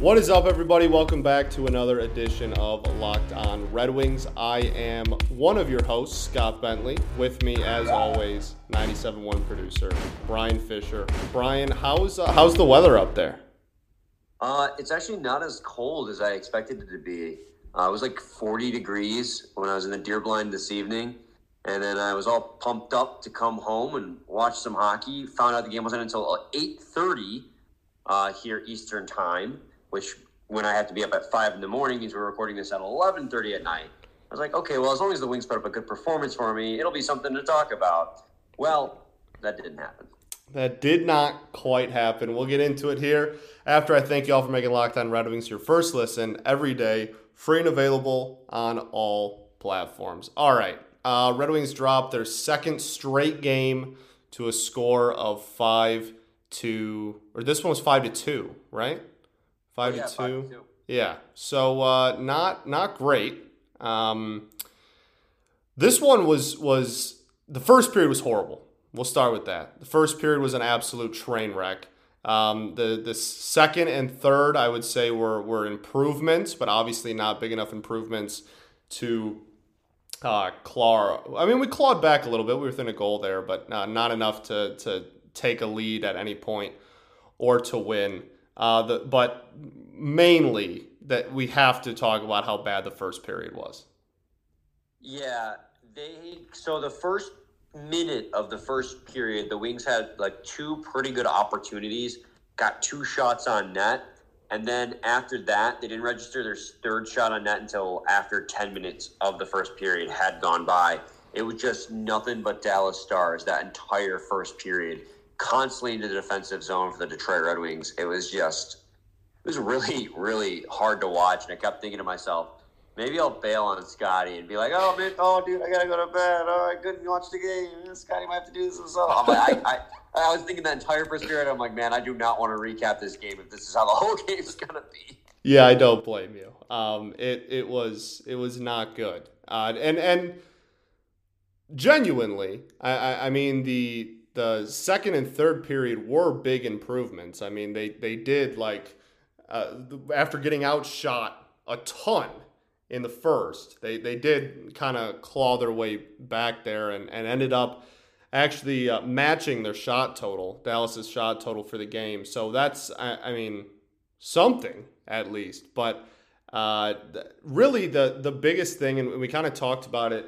What is up, everybody? Welcome back to another edition of Locked On Red Wings. I am one of your hosts, Scott Bentley. With me, as always, 97.1 producer Brian Fisher. Brian, how's uh, how's the weather up there? Uh, it's actually not as cold as I expected it to be. Uh, it was like 40 degrees when I was in the deer blind this evening, and then I was all pumped up to come home and watch some hockey. Found out the game wasn't until 8:30 uh, here Eastern time which when I have to be up at five in the morning means we're recording this at eleven thirty at night. I was like, okay, well, as long as the Wings put up a good performance for me, it'll be something to talk about. Well, that didn't happen. That did not quite happen. We'll get into it here after I thank you all for making Locked On Red Wings your first listen every day, free and available on all platforms. All right, uh, Red Wings dropped their second straight game to a score of five to, or this one was five to two, right? Five, Oh, yeah, to, two. five to two. Yeah. So uh, not not great. Um, this one was was the first period was horrible. We'll start with that. The first period was an absolute train wreck. Um, the the second and third, I would say, were were improvements, but obviously not big enough improvements to uh, claw. I mean, we clawed back a little bit. We were within a goal there, but uh, not enough to to take a lead at any point or to win. Uh, the, but mainly that we have to talk about how bad the first period was. Yeah, they. So the first minute of the first period, the Wings had like two pretty good opportunities. Got two shots on net, and then after that, they didn't register their third shot on net until after ten minutes of the first period had gone by. It was just nothing but Dallas Stars that entire first period, constantly into the defensive zone for the Detroit Red Wings. It was just, it was really, really hard to watch, and I kept thinking to myself, maybe I'll bail on Scotty and be like, "Oh man, oh dude, I gotta go to bed. Oh, I couldn't watch the game. Scotty might have to do this himself." I'm like, I, I, I was thinking that entire first period. I'm like, man, I do not want to recap this game if this is how the whole game is gonna be. Yeah, I don't blame you. Um, it it was it was not good. Uh, and and genuinely, I, I I mean the the second and third period were big improvements. I mean they they did like uh, after getting outshot a ton in the first, they they did kind of claw their way back there and and ended up actually uh, matching their shot total, Dallas's shot total for the game. So that's I, I mean something at least. But uh, really, the the biggest thing, and we kind of talked about it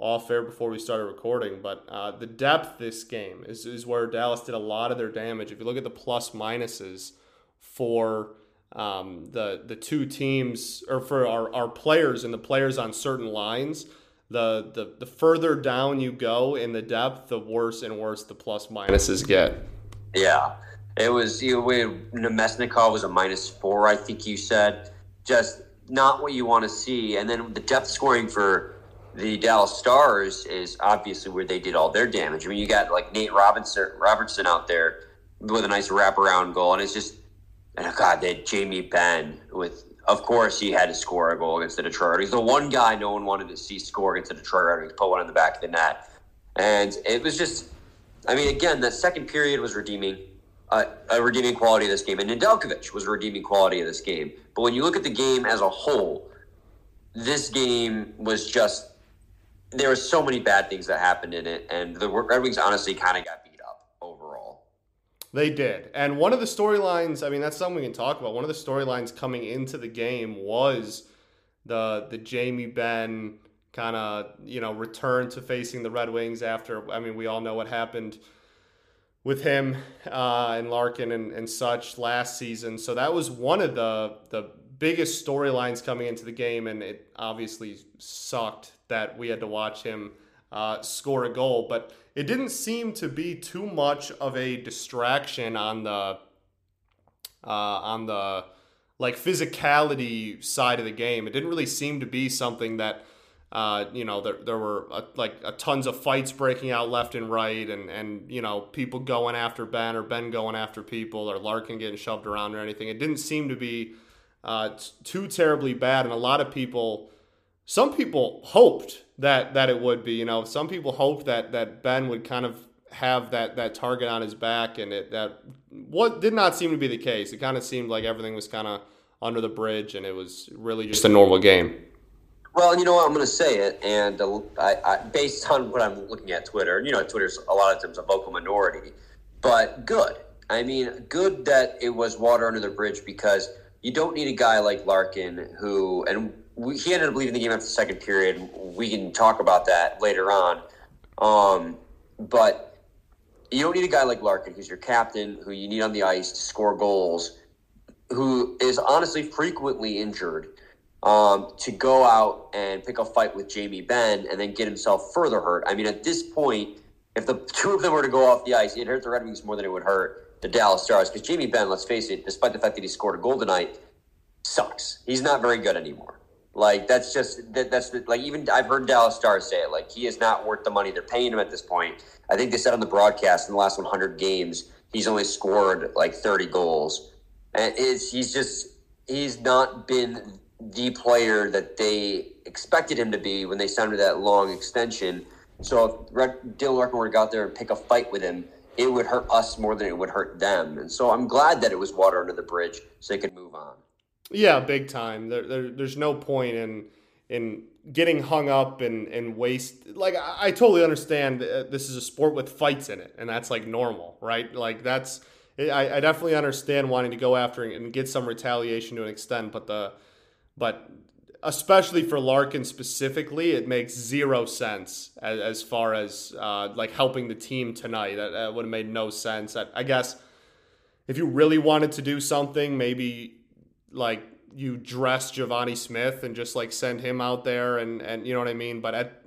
off air before we started recording, but uh, the depth this game is, is where Dallas did a lot of their damage. If you look at the plus minuses for um, the the two teams, or for our, our players and the players on certain lines, the, the the further down you go in the depth, the worse and worse the plus minuses get. Yeah, it was you. Know, Namestnikov was a minus four, I think you said. Just not what you want to see. And then the depth scoring for the Dallas Stars is obviously where they did all their damage. I mean, you got like Nate Robinson Robertson out there with a nice wraparound goal, and it's just, oh God, they had Jamie Benn with. Of course, he had to score a goal against the Detroit Wings. The one guy no one wanted to see score against the Detroit Wings, put one in the back of the net, and it was just. I mean, again, that second period was redeeming. Uh, a redeeming quality of this game, and Nedeljkovic was a redeeming quality of this game. But when you look at the game as a whole, this game was just there were so many bad things that happened in it, and the Red Wings honestly kind of got beat up overall. They did. And one of the storylines, I mean, that's something we can talk about. One of the storylines coming into the game was the the Jamie Benn kind of, you know, return to facing the Red Wings after, I mean, we all know what happened with him uh, and Larkin and, and such last season. So that was one of the the biggest storylines coming into the game, and it obviously sucked that we had to watch him uh, score a goal. But it didn't seem to be too much of a distraction on the uh, on the like physicality side of the game. It didn't really seem to be something that uh, you know there, there were like tons of fights breaking out left and right, and and you know people going after Benn or Benn going after people or Larkin getting shoved around or anything. It didn't seem to be uh, too terribly bad, and a lot of people. Some people hoped that that it would be. You know, some people hoped that that Benn would kind of have that that target on his back, and it that what did not seem to be the case. It kind of seemed like everything was kind of under the bridge, and it was really just a normal game. Well, you know what? I'm going to say it, and uh, I, I, based on what I'm looking at Twitter, you know, Twitter's a lot of times a vocal minority, but good. I mean, good that it was water under the bridge because you don't need a guy like Larkin who, and we, he ended up leaving the game after the second period. We can talk about that later on. Um, but you don't need a guy like Larkin, who's your captain, who you need on the ice to score goals, who is honestly frequently injured, um, to go out and pick a fight with Jamie Benn and then get himself further hurt. I mean, at this point, if the two of them were to go off the ice, it hurt the Red Wings more than it would hurt the Dallas Stars. Because Jamie Benn, let's face it, despite the fact that he scored a goal tonight, sucks. He's not very good anymore. Like that's just that, that's the, like even I've heard Dallas Stars say it. Like he is not worth the money they're paying him at this point. I think they said on the broadcast in the last 100 games he's only scored like 30 goals, and is he's just he's not been the player that they expected him to be when they signed him that long extension. So if Dylan Larkin were to go out there and pick a fight with him, it would hurt us more than it would hurt them. And so I'm glad that it was water under the bridge so they could move on. Yeah, big time. There, there there's no point in in getting hung up and and waste. Like I, I totally understand. Uh, this is a sport with fights in it, and that's like normal, right? Like that's. I, I definitely understand wanting to go after and get some retaliation to an extent, but the but especially for Larkin specifically, it makes zero sense as, as far as uh, like helping the team tonight. That, that would have made no sense. I, I guess if you really wanted to do something, maybe like you dress Givani Smith and just like send him out there and and you know what I mean. But at,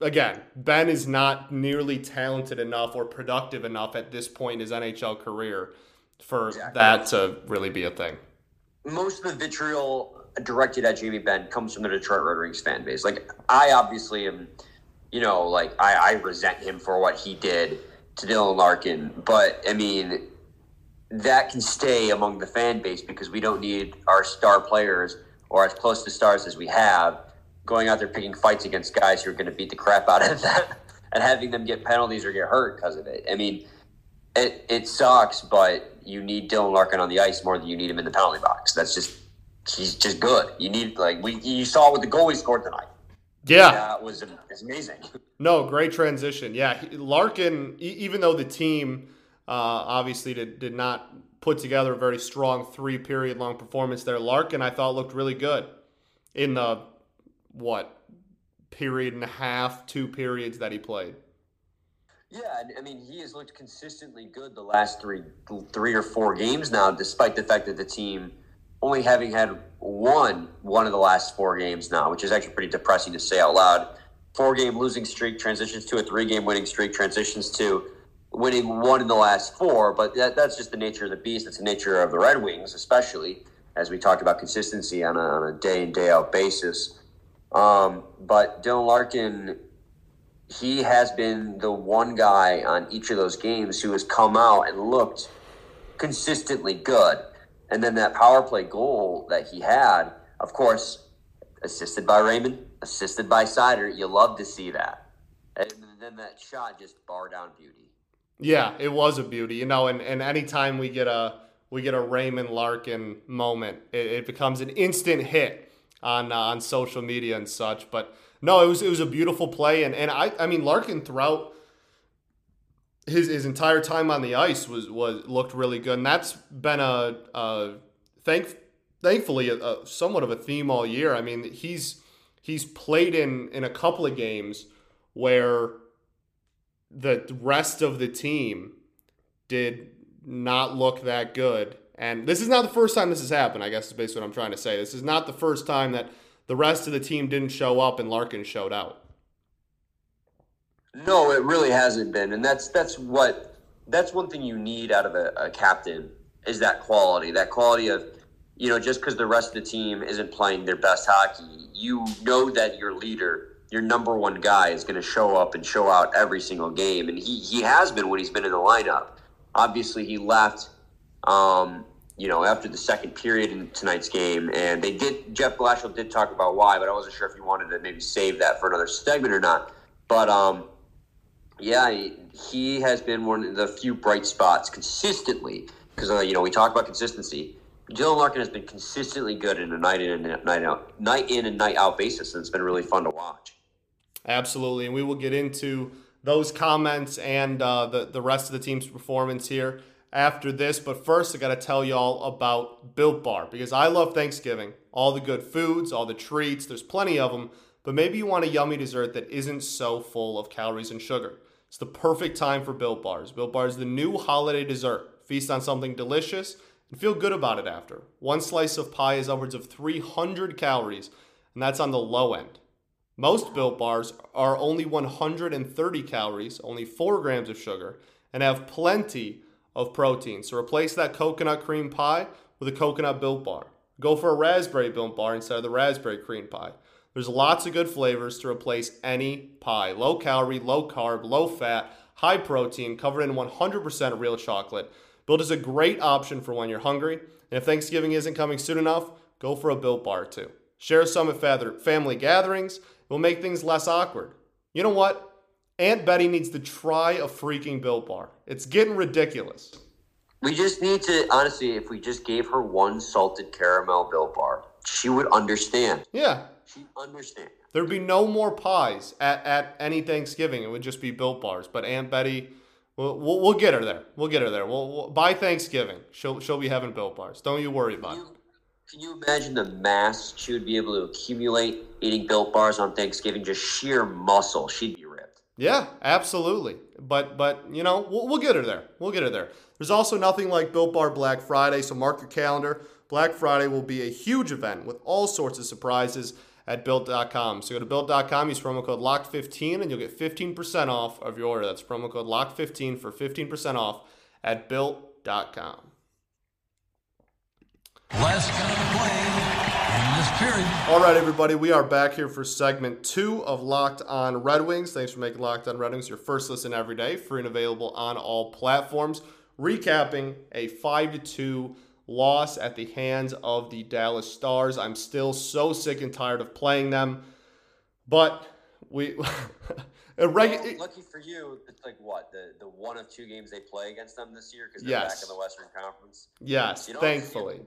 again, Benn is not nearly talented enough or productive enough at this point in his NHL career for exactly. that to really be a thing. Most of the vitriol directed at Jamie Benn comes from the Detroit Red Wings fan base. Like I obviously am, you know, like I, I resent him for what he did to Dylan Larkin, but I mean that can stay among the fan base because we don't need our star players or as close to stars as we have going out there picking fights against guys who are going to beat the crap out of them and having them get penalties or get hurt because of it. I mean, it it sucks, but you need Dylan Larkin on the ice more than you need him in the penalty box. That's just he's just good. You need like we you saw with the goal he scored tonight. Yeah, that was, was amazing. No, great transition. Yeah, Larkin, even though the team uh, obviously did, did not put together a very strong three period long performance there, Larkin I thought looked really good in the what period and a half, two periods that he played. Yeah, I mean he has looked consistently good the last three three or four games now, despite the fact that the team only having had one one of the last four games now, which is actually pretty depressing to say out loud. Four game losing streak transitions to a three game winning streak, transitions to winning one in the last four. But that, that's just the nature of the beast. It's the nature of the Red Wings, especially as we talked about consistency on a, on a day in day out basis. Um, but Dylan Larkin, he has been the one guy on each of those games who has come out and looked consistently good. And then that power play goal that he had, of course, assisted by Raymond, assisted by Seider. You love to see that. And then that shot just bar down beauty. Yeah, it was a beauty, you know. And, and anytime we get a we get a Raymond Larkin moment, it, it becomes an instant hit on uh, on social media and such. But no, it was it was a beautiful play, and and I I mean Larkin throughout his his entire time on the ice was was looked really good, and that's been a, thank thankfully a, a, somewhat of a theme all year. I mean, he's he's played in in a couple of games where the rest of the team did not look that good, And this is not the first time this has happened, I guess is basically what I'm trying to say. This is not the first time that the rest of the team didn't show up and Larkin showed out. No, it really hasn't been, and that's that's what that's one thing you need out of a, a captain is that quality. That quality of you know just because the rest of the team isn't playing their best hockey, you know that your leader, your number one guy, is going to show up and show out every single game, and he he has been when he's been in the lineup. Obviously, he left. Um, you know, after the second period in tonight's game, and they did. Jeff Blashill did talk about why, but I wasn't sure if you wanted to maybe save that for another segment or not. But um, yeah, he has been one of the few bright spots consistently because uh, you know we talk about consistency. Dylan Larkin has been consistently good in a night in and night out, night in and night out basis, and it's been really fun to watch. Absolutely, and we will get into those comments and uh, the the rest of the team's performance here after this. But first, I got to tell y'all about Built Bar because I love Thanksgiving. All the good foods, all the treats, there's plenty of them. But maybe you want a yummy dessert that isn't so full of calories and sugar. It's the perfect time for Built Bars. Built Bars the new holiday dessert. Feast on something delicious and feel good about it after. One slice of pie is upwards of 300 calories, and that's on the low end. Most Built Bars are only 130 calories, only 4 grams of sugar, and have plenty of protein. So replace that coconut cream pie with a coconut built bar. Go for a raspberry built bar instead of the raspberry cream pie. There's lots of good flavors to replace any pie. Low calorie, low carb, low fat, high protein, covered in 100% real chocolate. Built is a great option for when you're hungry. And if Thanksgiving isn't coming soon enough, go for a built bar too. Share some at family gatherings. It will make things less awkward. You know what? Aunt Betty needs to try a freaking Built Bar. It's getting ridiculous. We just need to, honestly, if we just gave her one salted caramel Built Bar, she would understand. Yeah. She'd understand. There'd be no more pies at, at any Thanksgiving. It would just be Built Bars. But Aunt Betty, we'll, we'll, we'll get her there. We'll get her there. We'll, we'll, by Thanksgiving, she'll, she'll be having Built Bars. Don't you worry about it. Can you imagine the mass she would be able to accumulate eating Built Bars on Thanksgiving? Just sheer muscle. She'd be ripped. yeah, absolutely. But but you know we'll, we'll get her there. We'll get her there. There's also nothing like Built Bar Black Friday, so mark your calendar. Black Friday will be a huge event with all sorts of surprises at built.com. So go to built.com, use promo code LOCK15, and you'll get 15% off of your order. That's promo code LOCK15 for 15% off at built.com. Last gun play in this period. All right, everybody, we are back here for segment two of Locked On Red Wings. Thanks for making Locked On Red Wings your first listen every day, free and available on all platforms. Recapping a 5 to 2 loss at the hands of the Dallas Stars. I'm still so sick and tired of playing them, but we. Regu- well, lucky for you, it's like what the the one of two games they play against them this year because they're yes. back in the Western Conference. Yes, thankfully,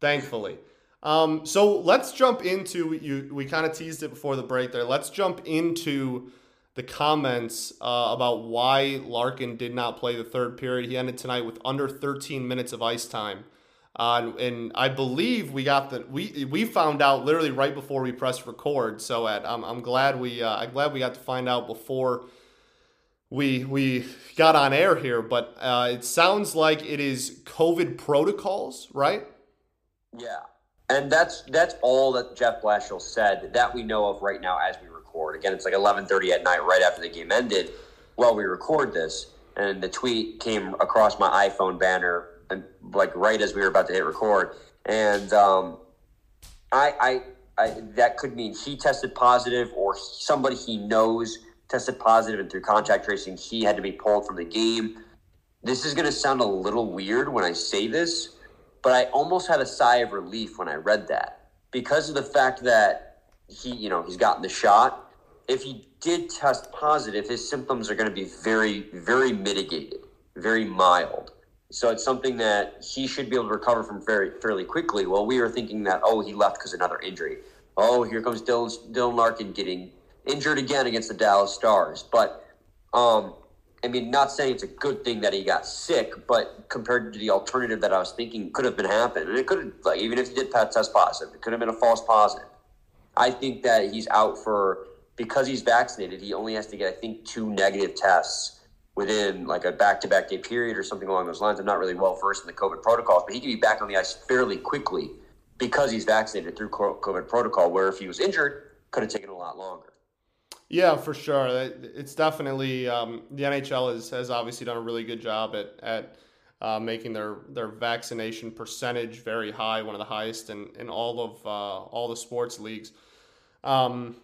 thankfully. Um, so let's jump into you. We kind of teased it before the break there. Let's jump into the comments uh, about why Larkin did not play the third period. He ended tonight with under 13 minutes of ice time. Uh, and I believe we got the we we found out literally right before we pressed record. So at, I'm I'm glad we uh, I'm glad we got to find out before we we got on air here. But uh, it sounds like it is COVID protocols, right? Yeah, and that's that's all that Jeff Blashill said that we know of right now as we record. Again, it's like 11:30 at night, right after the game ended. While we record this, and the tweet came across my iPhone banner like right as we were about to hit record, and um, I, I, I, that could mean he tested positive or somebody he knows tested positive, and through contact tracing, he had to be pulled from the game. This is going to sound a little weird when I say this, but I almost had a sigh of relief when I read that because of the fact that he, you know, he's gotten the shot. If he did test positive, his symptoms are going to be very, very mitigated, very mild. So it's something that he should be able to recover from very fairly quickly. Well, we were thinking that oh he left because another injury. Oh, here comes Dylan, Dylan Larkin getting injured again against the Dallas Stars. But um, I mean, not saying it's a good thing that he got sick, but compared to the alternative that I was thinking could have been happened, and it could have like even if he did test positive, it could have been a false positive. I think that he's out for because he's vaccinated. He only has to get I think two negative tests within like a back-to-back day period or something along those lines. I'm not really well versed in the COVID protocols, but he could be back on the ice fairly quickly because he's vaccinated through COVID protocol. Where if he was injured, could have taken a lot longer. Yeah, for sure. It's definitely um, the NHL has, has obviously done a really good job at at uh, making their their vaccination percentage very high, one of the highest in, in all of uh, all the sports leagues. Um,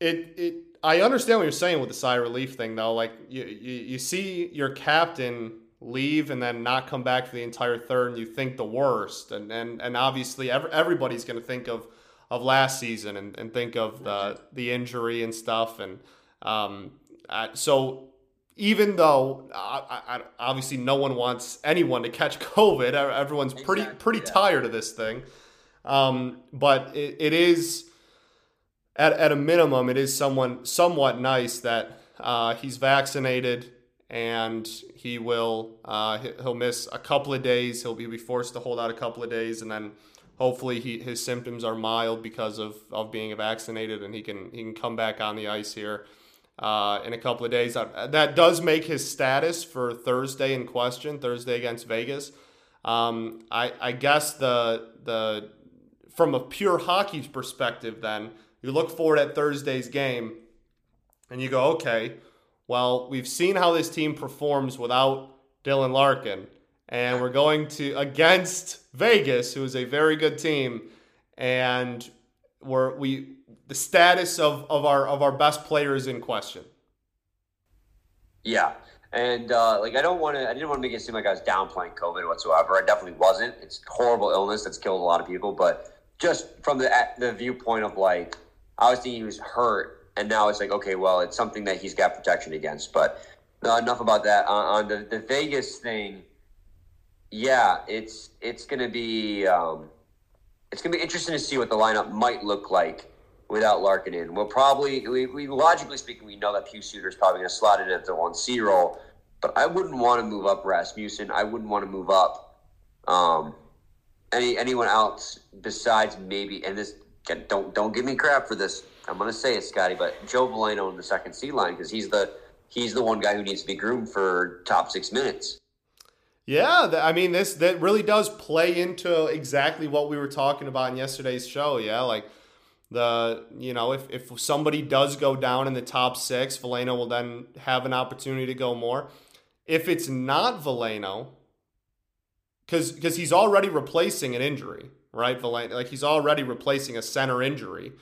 it it I understand what you're saying with the sigh relief thing though. Like you, you you see your captain leave and then not come back for the entire third, and you think the worst, and and and obviously every, everybody's going to think of of last season and, and think of the the injury and stuff, and um, uh, so even though I, I, obviously no one wants anyone to catch COVID, everyone's pretty exactly, pretty yeah. tired of this thing. Um, but it, it is at, at a minimum, it is someone somewhat nice that uh, he's vaccinated and he will uh, he'll miss a couple of days. He'll be forced to hold out a couple of days, and then hopefully he, his symptoms are mild because of, of being vaccinated, and he can he can come back on the ice here uh, in a couple of days. That does make his status for Thursday in question, Thursday against Vegas. Um, I, I guess the the from a pure hockey perspective, then you look forward at Thursday's game, and you go, okay, well, we've seen how this team performs without Dylan Larkin, and we're going to against Vegas, who is a very good team, and we're we the status of, of our of our best players in question. Yeah. And uh, like I don't want to, I didn't want to make it seem like I was downplaying COVID whatsoever. I definitely wasn't. It's horrible illness that's killed a lot of people. But just from the the viewpoint of like, I was thinking he was hurt, and now it's like, okay, well, it's something that he's got protection against. But uh, enough about that. Uh, on the the Vegas thing, yeah, it's it's gonna be um, it's gonna be interesting to see what the lineup might look like without Larkin in. We'll probably, we, we logically speaking, we know that Pius Suter is probably going to slot in at the one C role, but I wouldn't want to move up Rasmussen. I wouldn't want to move up um, any anyone else besides maybe. And this don't don't give me crap for this. I'm going to say it, Scotty, but Joe Veleno in the second C line because he's the he's the one guy who needs to be groomed for top six minutes. Yeah, I mean this that really does play into exactly what we were talking about in yesterday's show. Yeah, like the you know if, if somebody does go down in the top six, Veleno will then have an opportunity to go more. If it's not Veleno, because because he's already replacing an injury, right? Veleno, like he's already replacing a center injury.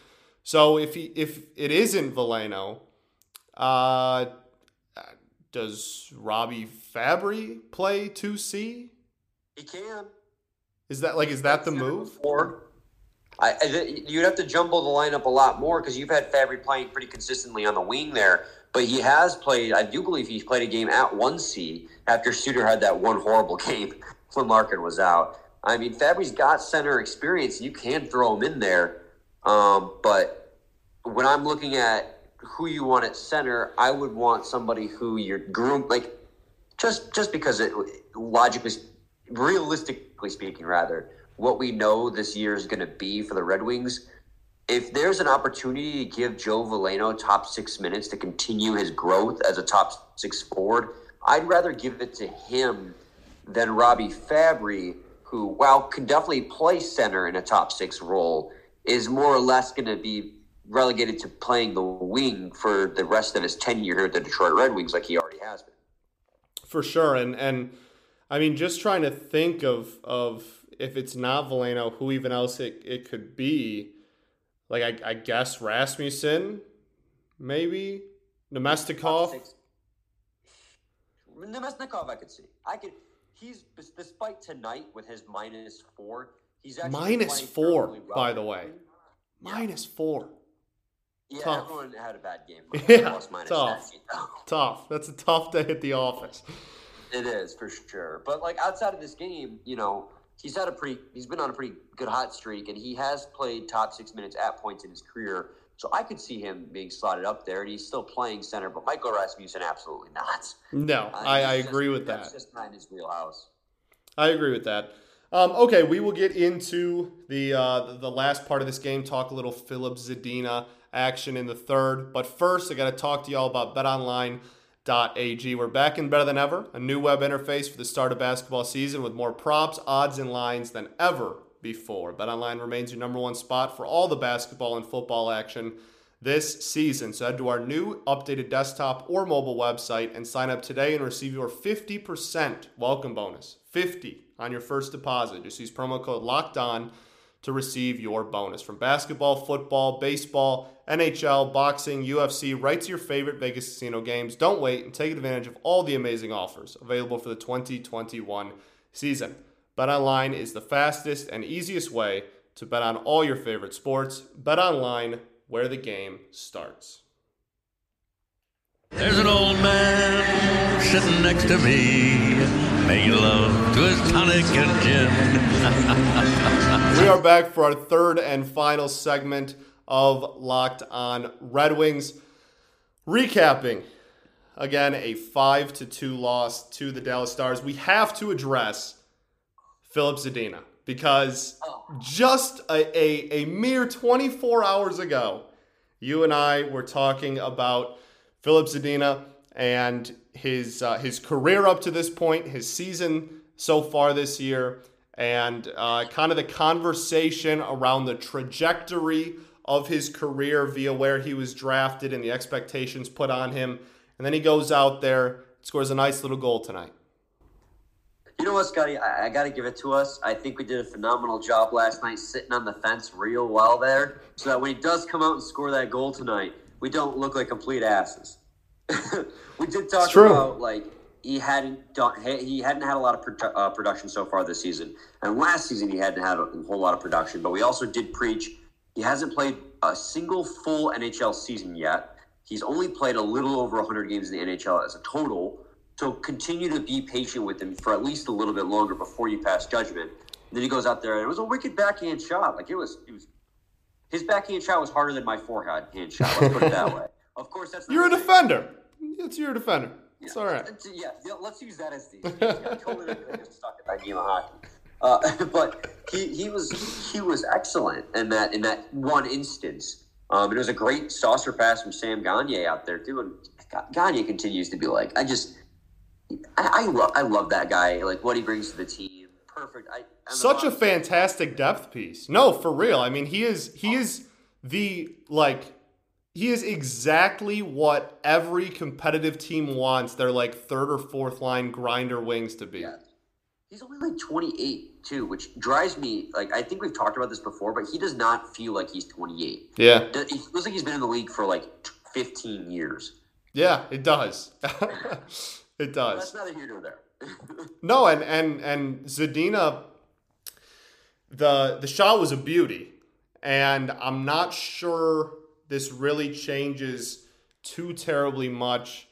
So if he if it isn't Veleno, uh, does Robbie Fabbri play two C? He can. Is that like is that the move? Or I, you'd have to jumble the lineup a lot more because you've had Fabbri playing pretty consistently on the wing there. But he has played. I do believe he's played a game at one C after Suter had that one horrible game when Larkin was out. I mean, Fabbri's got center experience. You can throw him in there, um, but when I'm looking at who you want at center, I would want somebody who you're groom like just just because it logically, realistically speaking, rather what we know this year is going to be for the Red Wings, if there's an opportunity to give Joe Veleno top six minutes to continue his growth as a top six forward, I'd rather give it to him than Robbie Fabbri, who, while can definitely play center in a top six role, is more or less going to be relegated to playing the wing for the rest of his tenure here at the Detroit Red Wings, like he already has been. For sure, and and I mean, just trying to think of of if it's not Veleno, who even else it, it could be. Like I, I guess Rasmussen, maybe Namestnikov. Namestnikov, I could see. I could. He's despite tonight with his minus four. He's actually minus four, well. by the way. Yeah. Minus four. Yeah, tough. everyone had a bad game. Yeah, tough. tough. That's a tough day at the office. It is for sure. But like outside of this game, you know, he's had a pretty he's been on a pretty good hot streak, and he has played top six minutes at points in his career. So I could see him being slotted up there, and he's still playing center. But Michael Rasmussen, absolutely not. No, uh, I, I agree just, with that. That's just not his wheelhouse. I agree with that. Um, okay, we will get into the uh, the last part of this game. Talk a little Philip Zadina action in the third. But first, I got to talk to y'all about BetOnline.ag. We're back and better than ever. A new web interface for the start of basketball season with more props, odds, and lines than ever before. BetOnline remains your number one spot for all the basketball and football action this season. So head to our new updated desktop or mobile website and sign up today and receive your 50% welcome bonus. 50 on your first deposit. Just use promo code locked on to receive your bonus. From basketball, football, baseball, NHL, boxing, UFC, right to your favorite Vegas casino games. Don't wait and take advantage of all the amazing offers available for the 2021 season. BetOnline is the fastest and easiest way to bet on all your favorite sports. BetOnline, where the game starts. There's an old man sitting next to me, making love to his tonic and gin. We are back for our third and final segment of Locked On Red Wings. Recapping again a 5 to 2 loss to the Dallas Stars. We have to address Philip Zadina because just a, a, a mere 24 hours ago, you and I were talking about Philip Zadina and his uh, his career up to this point, his season so far this year, and uh, kind of the conversation around the trajectory of his career via where he was drafted and the expectations put on him. And then he goes out there, scores a nice little goal tonight. You know what, Scotty? I, I got to give it to us. I think we did a phenomenal job last night sitting on the fence real well there so that when he does come out and score that goal tonight, we don't look like complete asses. we did talk about, like, he hadn't done, he he hadn't had a lot of produ- uh, production so far this season, and last season he hadn't had a whole lot of production. But we also did preach he hasn't played a single full NHL season yet. He's only played a little over 100 games in the NHL as a total. So continue to be patient with him for at least a little bit longer before you pass judgment. And then he goes out there and it was a wicked backhand shot. Like it was, it was his backhand shot was harder than my forehand hand shot. Let's put it that way. Of course, that's You're a defender. It's you're a defender. It's yeah. all right. Yeah, yeah, let's use that as the. I totally stuck at that game of hockey. Uh, but he, he was he was excellent in that in that one instance. Um, it was a great saucer pass from Sam Gagne out there too, and Ga- Gagne continues to be like I just I, I love I love that guy like what he brings to the team. Perfect. I, Such a fantastic depth piece. No, for real. I mean, he is he is the like he is exactly what every competitive team wants their like third or fourth line grinder wings to be. Yeah. He's only like 28 too, which drives me like I think we've talked about this before, but he does not feel like he's 28. Yeah. It feels like he's been in the league for like 15 years. Yeah, it does. it does. that's neither here nor there. No, and and and Zadina, the the shot was a beauty, and I'm not sure this really changes too terribly much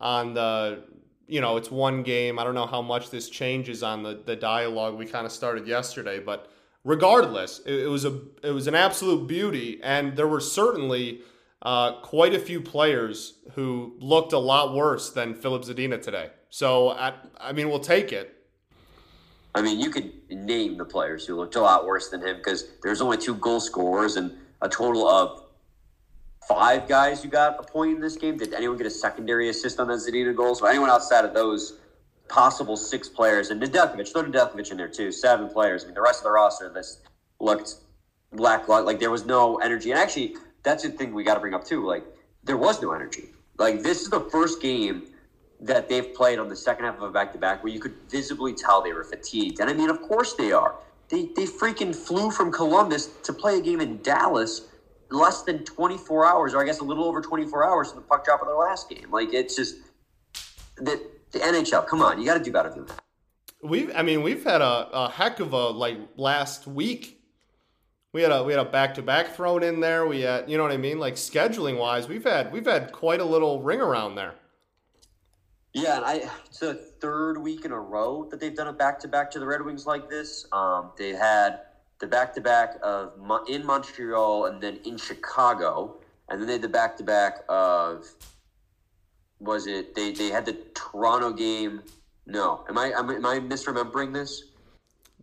on the. You know, it's one game. I don't know how much this changes on the the dialogue we kind of started yesterday, but regardless, it, it was a it was an absolute beauty, and there were certainly. Uh, quite a few players who looked a lot worse than Philip Zadina today. So, I, I mean, we'll take it. I mean, you could name the players who looked a lot worse than him because there's only two goal scorers and a total of five guys who got a point in this game. Did anyone get a secondary assist on that Zadina goal? So anyone outside of those possible six players, and Nedeljkovic, throw Nedeljkovic in there too, seven players. I mean, the rest of the roster this looked lackluster. Like there was no energy. And actually, that's the thing we got to bring up too. Like there was no energy. Like this is the first game that they've played on the second half of a back to back where you could visibly tell they were fatigued. And I mean, of course they are. They, they freaking flew from Columbus to play a game in Dallas less than 24 hours, or I guess a little over 24 hours from the puck drop of their last game. Like, it's just the, the NHL, come on, you got to do better than that. We've, I mean, we've had a, a heck of a like last week. We had a we had a back to back thrown in there. We had, you know what I mean, like scheduling wise, we've had we've had quite a little ring around there. Yeah, and I it's the third week in a row that they've done a back to back to the Red Wings like this. Um, they had the back to back of Mo- in Montreal and then in Chicago, and then they had the back to back of was it they they had the Toronto game. No, am I am, I- am I misremembering this?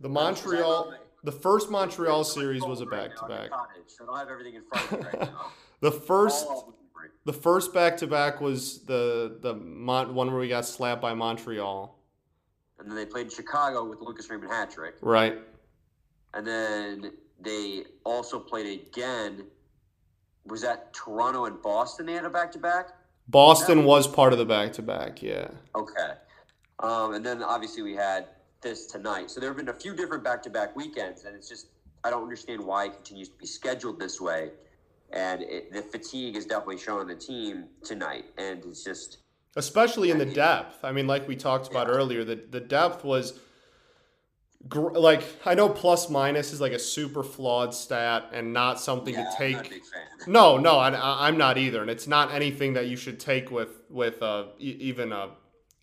The Montreal, the first Montreal series was a back to back. So I don't have everything in front of me right now. The first All of them right. The first back to back was the the Mon- one where we got slapped by Montreal. And then they played Chicago with Lucas Raymond hat trick. Right. And then they also played again. Was that Toronto and Boston? They had a back to back. Boston was part of the back to back. Yeah. Okay. Um, and then obviously we had this tonight. So there have been a few different back to back weekends, and it's just I don't understand why it continues to be scheduled this way. And it, the fatigue is definitely showing the team tonight, and it's just especially in the depth. I mean, like we talked about earlier, the the depth was gr- like I know plus minus is like a super flawed stat and not something yeah, to take. not a big fan. No, no, I, I- I'm not either, and it's not anything that you should take with with uh, e- even a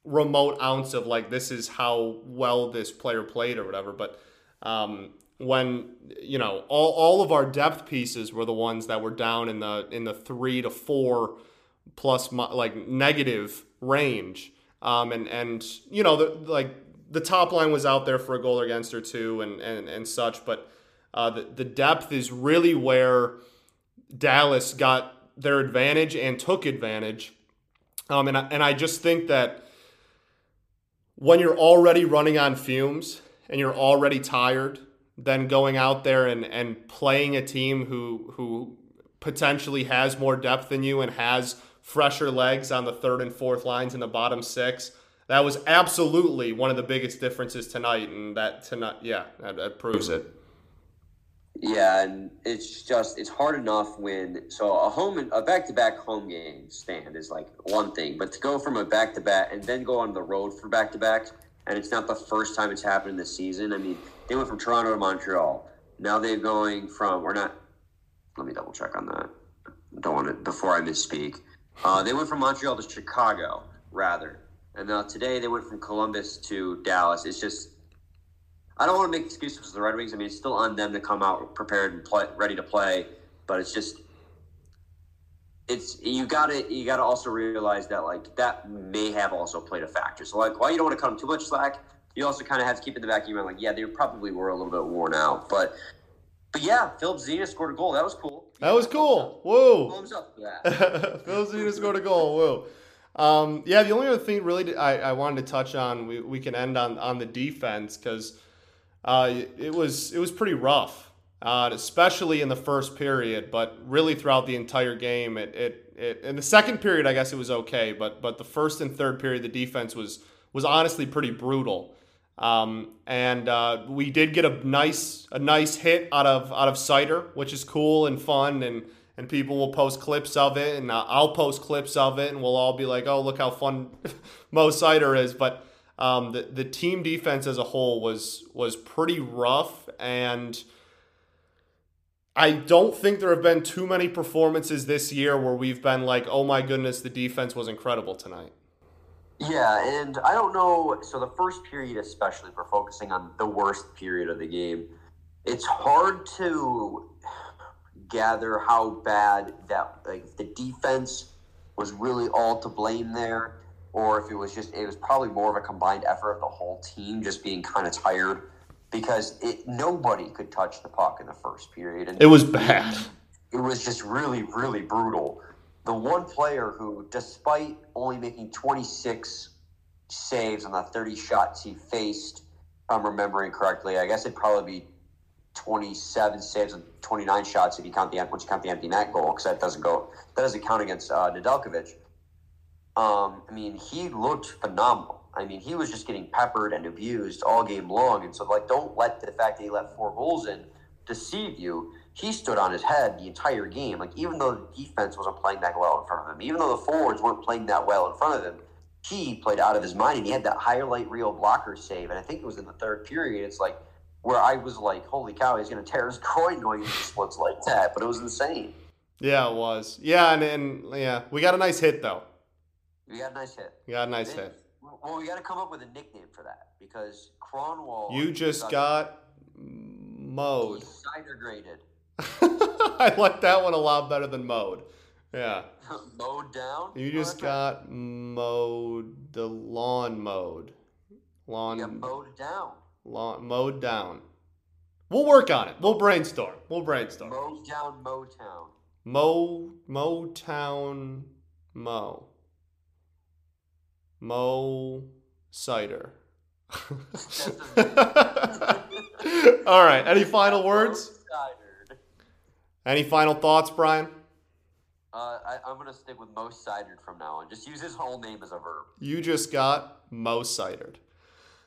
remote ounce of like this is how well this player played or whatever. But um, when you know all, all of our depth pieces were the ones that were down in the in the three to four plus like negative range, um, and and you know the like the top line was out there for a goal against or two and and, and such, but uh, the the depth is really where Dallas got their advantage and took advantage. Um, and I, and I just think that when you're already running on fumes and you're already tired, then going out there and, and playing a team who who potentially has more depth than you and has fresher legs on the third and fourth lines in the bottom six. That was absolutely one of the biggest differences tonight, and that tonight, yeah, that, that proves it. Yeah, and it's just it's hard enough when so a home and a back to back home game stand is like one thing, but to go from a back to back and then go on the road for back to backs, and it's not the first time it's happened in this season. I mean, they went from Toronto to Montreal. Now they're going from or not. Let me double check on that. Don't want to before I misspeak. Uh, they went from Montreal to Chicago rather, and now today they went from Columbus to Dallas. It's just I don't want to make excuses for the Red Wings. I mean, it's still on them to come out prepared and play, ready to play. But it's just, it's you got to you got to also realize that like that may have also played a factor. So like, while you don't want to cut them too much slack, you also kind of have to keep in the back of your mind like, yeah, they probably were a little bit worn out. But but yeah, Philip Zena scored a goal. That was cool. That was cool. Whoa. Thumbs up. Phil Zena scored a goal. Whoa. Um, yeah, the only other thing really I, I wanted to touch on, we, we can end on, on the defense because uh, it was it was pretty rough, uh, especially in the first period, but really throughout the entire game. It, it, it in the second period, I guess it was okay, but but the first and third period, the defense was was honestly pretty brutal. Um, and uh, we did get a nice a nice hit out of out of Seider, which is cool and fun, and and people will post clips of it, and I'll post clips of it, and we'll all be like, "Oh, look how fun Mo Seider is!" But um, the the team defense as a whole was was pretty rough, and I don't think there have been too many performances this year where we've been like, "Oh my goodness, the defense was incredible tonight." Yeah, and I don't know. So the first period, especially, if we're focusing on the worst period of the game. It's hard to gather how bad that like the defense was really all to blame there, or if it was just it was probably more of a combined effort of the whole team just being kind of tired because it nobody could touch the puck in the first period. And It was bad. it was just really, really brutal. The one player who, despite only making 26 saves on the 30 shots he faced, if I'm remembering correctly, I guess it'd probably be 27 saves and 29 shots if you count the once you count the empty net goal because that doesn't go that doesn't count against uh, Nedeljkovic. Um, I mean, he looked phenomenal. I mean, he was just getting peppered and abused all game long, and so like, don't let the fact that he let four goals in deceive you. He stood on his head the entire game. Like even though the defense wasn't playing that well in front of him, even though the forwards weren't playing that well in front of him, he played out of his mind, and he had that highlight reel blocker save, and I think it was in the third period. It's like where I was like, "Holy cow, he's going to tear his groin going into splits like that," but it was insane. Yeah, it was. Yeah, and, and yeah, we got a nice hit though. We got a nice hit. You got a nice Then- hit. Well, we got to come up with a nickname for that because Kronwall. You just got mowed. cider graded, I like that one a lot better than mowed. Yeah. mowed down. You oh, just that got mowed the lawn mowed. Lawn, You mowed down. lawn mowed down. We'll work on it. We'll brainstorm. We'll brainstorm. Mowed down Motown. Mo Motown Mo Mo Seider. All right. Any final words? Any final thoughts, Brian? Uh, I, I'm gonna stick with most cidered from now on. Just use his whole name as a verb. You just got Mo Seidered.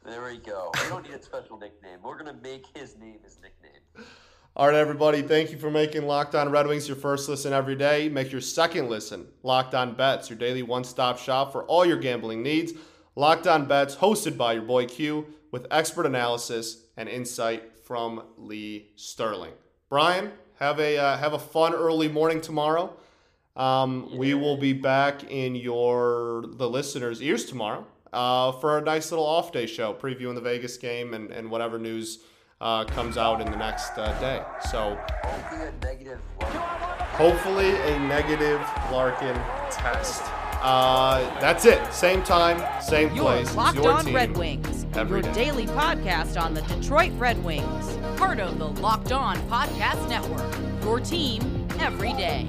There we go. We don't need a special nickname. We're gonna make his name his nickname. All right, everybody. Thank you for making Locked On Red Wings your first listen every day. Make your second listen Locked On Bets, your daily one stop shop for all your gambling needs. Locked On Bets, hosted by your boy Q, with expert analysis and insight from Lee Sterling. Brian, have a uh, have a fun early morning tomorrow. Um, We will be back in your the listeners' ears tomorrow uh, for a nice little off day show, previewing the Vegas game and, and whatever news uh, comes out in the next uh, day. So Hopefully a negative. hopefully a negative Larkin test. Uh, that's it. Same time, same Your place. It's Locked your On team. Red Wings, every your day. daily podcast on the Detroit Red Wings, part of the Locked On Podcast Network. Your team every day.